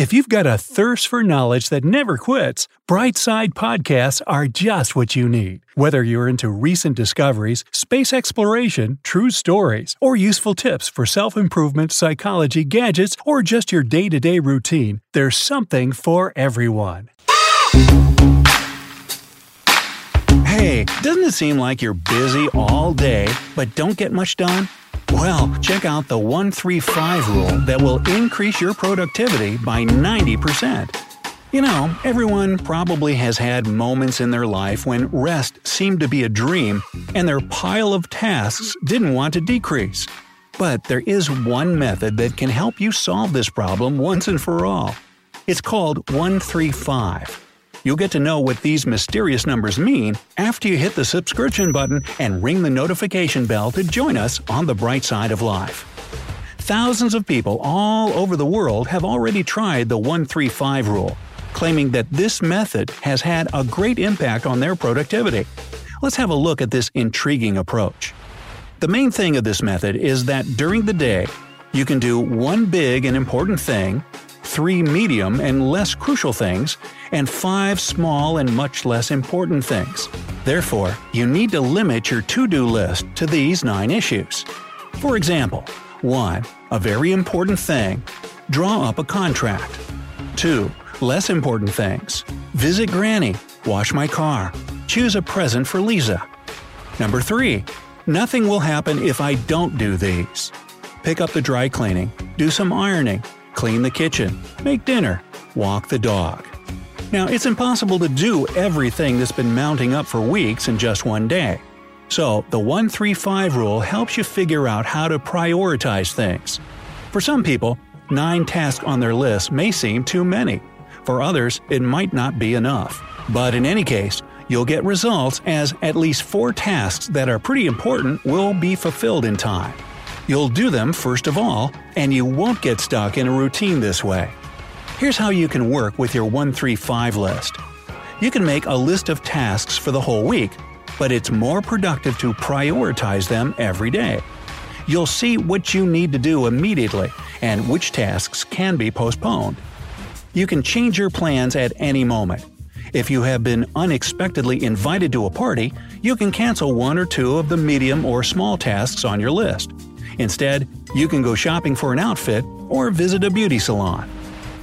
If you've got a thirst for knowledge that never quits, Brightside Podcasts are just what you need. Whether you're into recent discoveries, space exploration, true stories, or useful tips for self improvement, psychology, gadgets, or just your day to day routine, there's something for everyone. Hey, doesn't it seem like you're busy all day but don't get much done? Well, check out the 135 rule that will increase your productivity by 90%. You know, everyone probably has had moments in their life when rest seemed to be a dream and their pile of tasks didn't want to decrease. But there is one method that can help you solve this problem once and for all. It's called 135. You'll get to know what these mysterious numbers mean after you hit the subscription button and ring the notification bell to join us on the bright side of life. Thousands of people all over the world have already tried the 135 rule, claiming that this method has had a great impact on their productivity. Let's have a look at this intriguing approach. The main thing of this method is that during the day, you can do one big and important thing, three medium and less crucial things, and five small and much less important things. Therefore, you need to limit your to do list to these nine issues. For example, 1. A very important thing. Draw up a contract. 2. Less important things. Visit Granny. Wash my car. Choose a present for Lisa. Number 3. Nothing will happen if I don't do these. Pick up the dry cleaning. Do some ironing clean the kitchen, make dinner, walk the dog. Now, it's impossible to do everything that's been mounting up for weeks in just one day. So, the 135 rule helps you figure out how to prioritize things. For some people, 9 tasks on their list may seem too many. For others, it might not be enough. But in any case, you'll get results as at least 4 tasks that are pretty important will be fulfilled in time. You'll do them first of all, and you won't get stuck in a routine this way. Here's how you can work with your 135 list. You can make a list of tasks for the whole week, but it's more productive to prioritize them every day. You'll see what you need to do immediately and which tasks can be postponed. You can change your plans at any moment. If you have been unexpectedly invited to a party, you can cancel one or two of the medium or small tasks on your list. Instead, you can go shopping for an outfit or visit a beauty salon.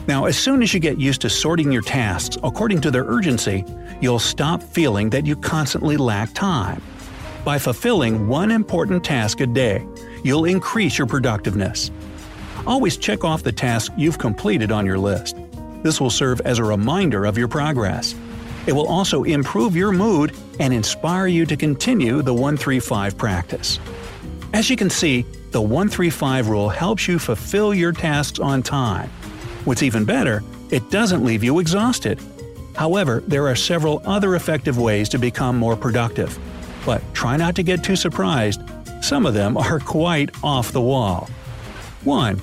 Now, as soon as you get used to sorting your tasks according to their urgency, you'll stop feeling that you constantly lack time. By fulfilling one important task a day, you'll increase your productiveness. Always check off the tasks you've completed on your list. This will serve as a reminder of your progress. It will also improve your mood and inspire you to continue the 135 practice. As you can see, the 135 rule helps you fulfill your tasks on time. What's even better, it doesn't leave you exhausted. However, there are several other effective ways to become more productive. But try not to get too surprised. Some of them are quite off the wall. 1.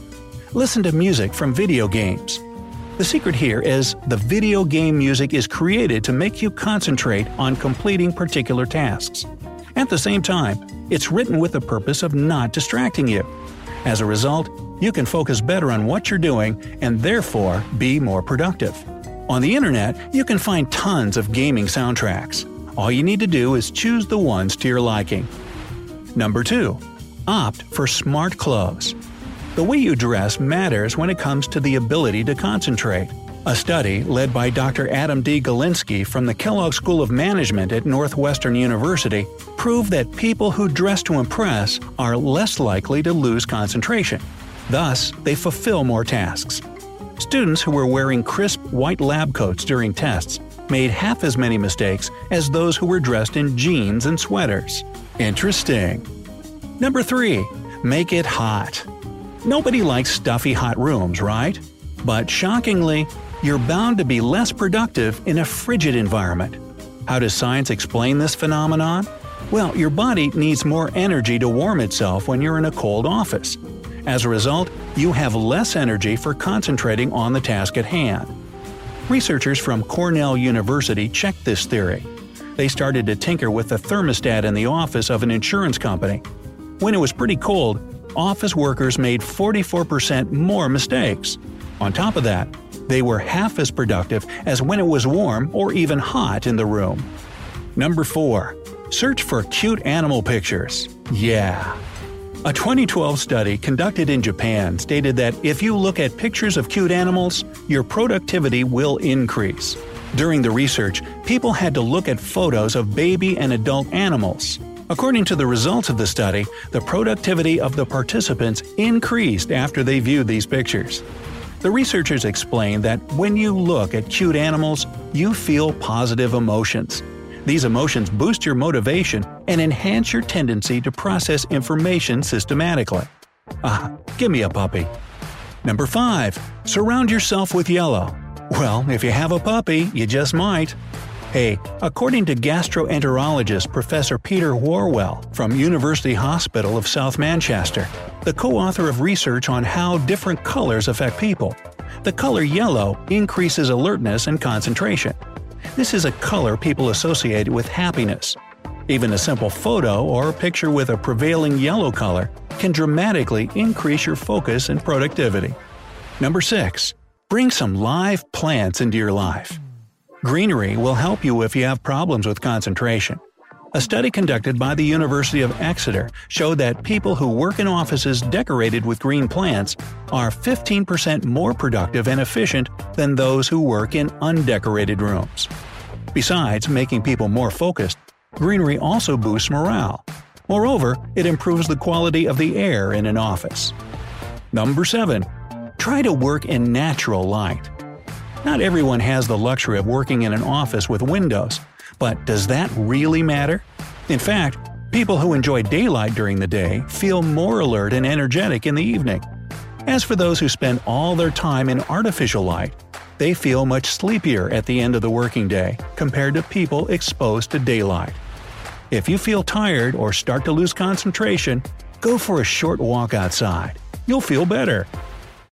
Listen to music from video games. The secret here is the video game music is created to make you concentrate on completing particular tasks. At the same time, it's written with the purpose of not distracting you. As a result, you can focus better on what you're doing and therefore be more productive. On the internet, you can find tons of gaming soundtracks. All you need to do is choose the ones to your liking. Number 2. Opt for smart clothes. The way you dress matters when it comes to the ability to concentrate. A study led by Dr. Adam D. Galinsky from the Kellogg School of Management at Northwestern University proved that people who dress to impress are less likely to lose concentration. Thus, they fulfill more tasks. Students who were wearing crisp white lab coats during tests made half as many mistakes as those who were dressed in jeans and sweaters. Interesting. Number 3. Make it hot. Nobody likes stuffy hot rooms, right? But shockingly, you're bound to be less productive in a frigid environment. How does science explain this phenomenon? Well, your body needs more energy to warm itself when you're in a cold office. As a result, you have less energy for concentrating on the task at hand. Researchers from Cornell University checked this theory. They started to tinker with the thermostat in the office of an insurance company. When it was pretty cold, office workers made 44% more mistakes. On top of that, they were half as productive as when it was warm or even hot in the room. Number 4. Search for cute animal pictures. Yeah. A 2012 study conducted in Japan stated that if you look at pictures of cute animals, your productivity will increase. During the research, people had to look at photos of baby and adult animals. According to the results of the study, the productivity of the participants increased after they viewed these pictures. The researchers explained that when you look at cute animals, you feel positive emotions. These emotions boost your motivation and enhance your tendency to process information systematically. Ah, give me a puppy. Number 5. Surround yourself with yellow. Well, if you have a puppy, you just might. Hey, according to gastroenterologist Professor Peter Whorwell from University Hospital of South Manchester, the co-author of research on how different colors affect people, the color yellow increases alertness and concentration. This is a color people associate with happiness. Even a simple photo or picture with a prevailing yellow color can dramatically increase your focus and productivity. Number 6. Bring some live plants into your life. Greenery will help you if you have problems with concentration. A study conducted by the University of Exeter showed that people who work in offices decorated with green plants are 15% more productive and efficient than those who work in undecorated rooms. Besides making people more focused, greenery also boosts morale. Moreover, it improves the quality of the air in an office. Number 7. Try to work in natural light. Not everyone has the luxury of working in an office with windows, but does that really matter? In fact, people who enjoy daylight during the day feel more alert and energetic in the evening. As for those who spend all their time in artificial light, they feel much sleepier at the end of the working day compared to people exposed to daylight. If you feel tired or start to lose concentration, go for a short walk outside. You'll feel better.